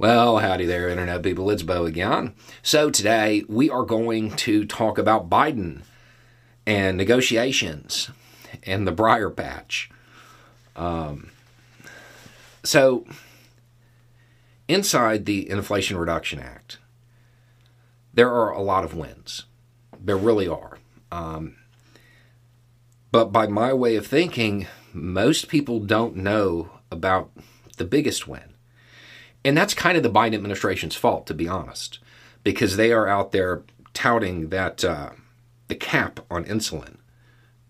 Well, howdy there, Internet people. It's Beau again. So, today we are going to talk about Biden and negotiations and the Briar Patch. Um, so, inside the Inflation Reduction Act, there are a lot of wins. There really are. Um, but by my way of thinking, most people don't know about the biggest win and that's kind of the Biden administration's fault, to be honest, because they are out there touting that uh, the cap on insulin,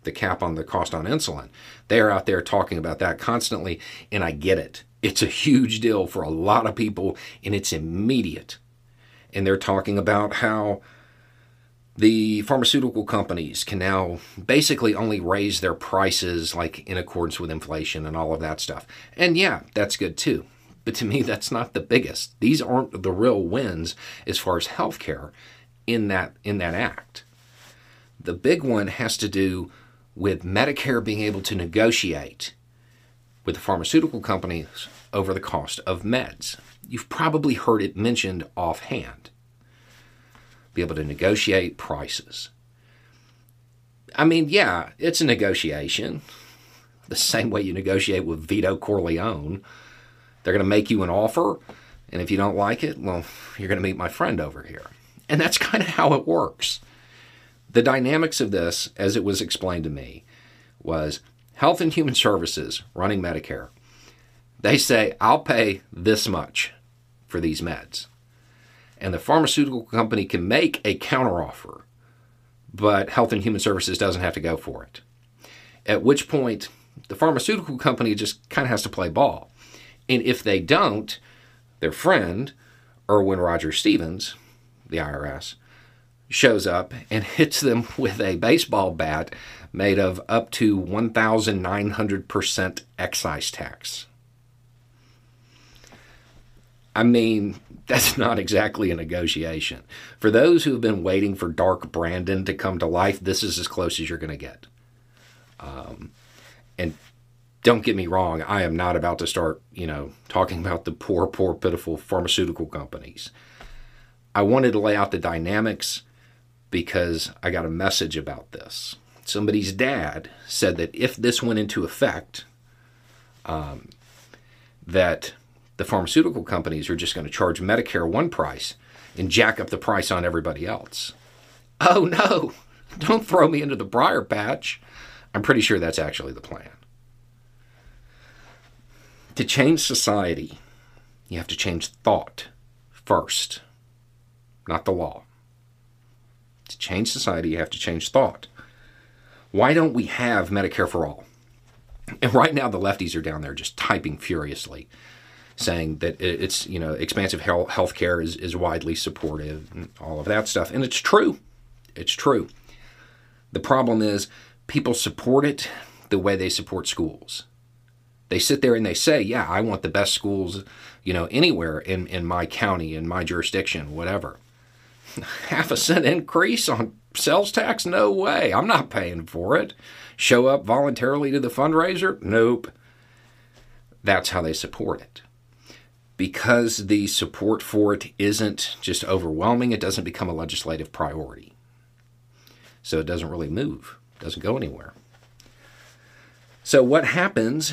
the cap on the cost on insulin, they are out there talking about that constantly. And I get it. It's a huge deal for a lot of people, and it's immediate. And they're talking about how the pharmaceutical companies can now basically only raise their prices like in accordance with inflation and all of that stuff. And yeah, that's good too. But to me, that's not the biggest. These aren't the real wins as far as healthcare in that in that act. The big one has to do with Medicare being able to negotiate with the pharmaceutical companies over the cost of meds. You've probably heard it mentioned offhand. Be able to negotiate prices. I mean, yeah, it's a negotiation. The same way you negotiate with Vito Corleone they're going to make you an offer, and if you don't like it, well, you're going to meet my friend over here. And that's kind of how it works. The dynamics of this, as it was explained to me, was Health and Human Services running Medicare. They say, I'll pay this much for these meds. And the pharmaceutical company can make a counteroffer, but Health and Human Services doesn't have to go for it. At which point, the pharmaceutical company just kind of has to play ball. And if they don't, their friend, Erwin Roger Stevens, the IRS, shows up and hits them with a baseball bat made of up to 1,900% excise tax. I mean, that's not exactly a negotiation. For those who have been waiting for Dark Brandon to come to life, this is as close as you're going to get. Um, and don't get me wrong, I am not about to start, you know, talking about the poor, poor, pitiful pharmaceutical companies. I wanted to lay out the dynamics because I got a message about this. Somebody's dad said that if this went into effect, um, that the pharmaceutical companies are just going to charge Medicare one price and jack up the price on everybody else. Oh no, don't throw me into the briar patch. I'm pretty sure that's actually the plan. To change society, you have to change thought first, not the law. To change society, you have to change thought. Why don't we have Medicare for all? And right now, the lefties are down there just typing furiously, saying that it's, you know, expansive health care is, is widely supportive and all of that stuff. And it's true. It's true. The problem is people support it the way they support schools. They sit there and they say, "Yeah, I want the best schools, you know, anywhere in in my county, in my jurisdiction, whatever." Half a cent increase on sales tax? No way. I'm not paying for it. Show up voluntarily to the fundraiser? Nope. That's how they support it. Because the support for it isn't just overwhelming, it doesn't become a legislative priority. So it doesn't really move, doesn't go anywhere. So, what happens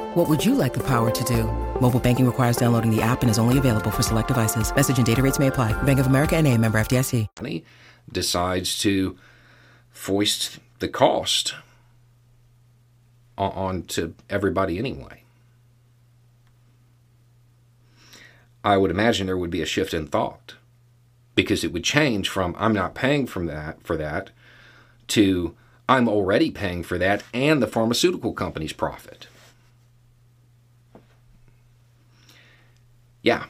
What would you like the power to do? Mobile banking requires downloading the app and is only available for select devices. Message and data rates may apply. Bank of America and a member FDIC. Decides to foist the cost on to everybody anyway. I would imagine there would be a shift in thought because it would change from I'm not paying from that for that to I'm already paying for that and the pharmaceutical company's profit. Yeah,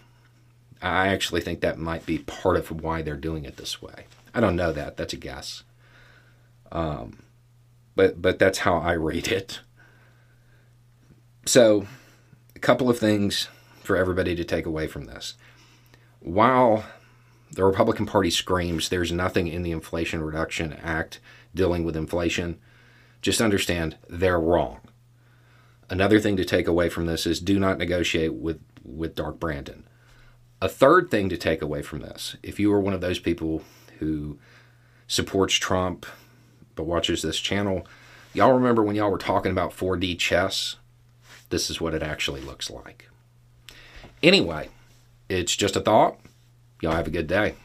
I actually think that might be part of why they're doing it this way. I don't know that. That's a guess. Um, but but that's how I read it. So, a couple of things for everybody to take away from this. While the Republican Party screams there's nothing in the Inflation Reduction Act dealing with inflation, just understand they're wrong. Another thing to take away from this is do not negotiate with, with Dark Brandon. A third thing to take away from this, if you are one of those people who supports Trump but watches this channel, y'all remember when y'all were talking about 4D chess? This is what it actually looks like. Anyway, it's just a thought. Y'all have a good day.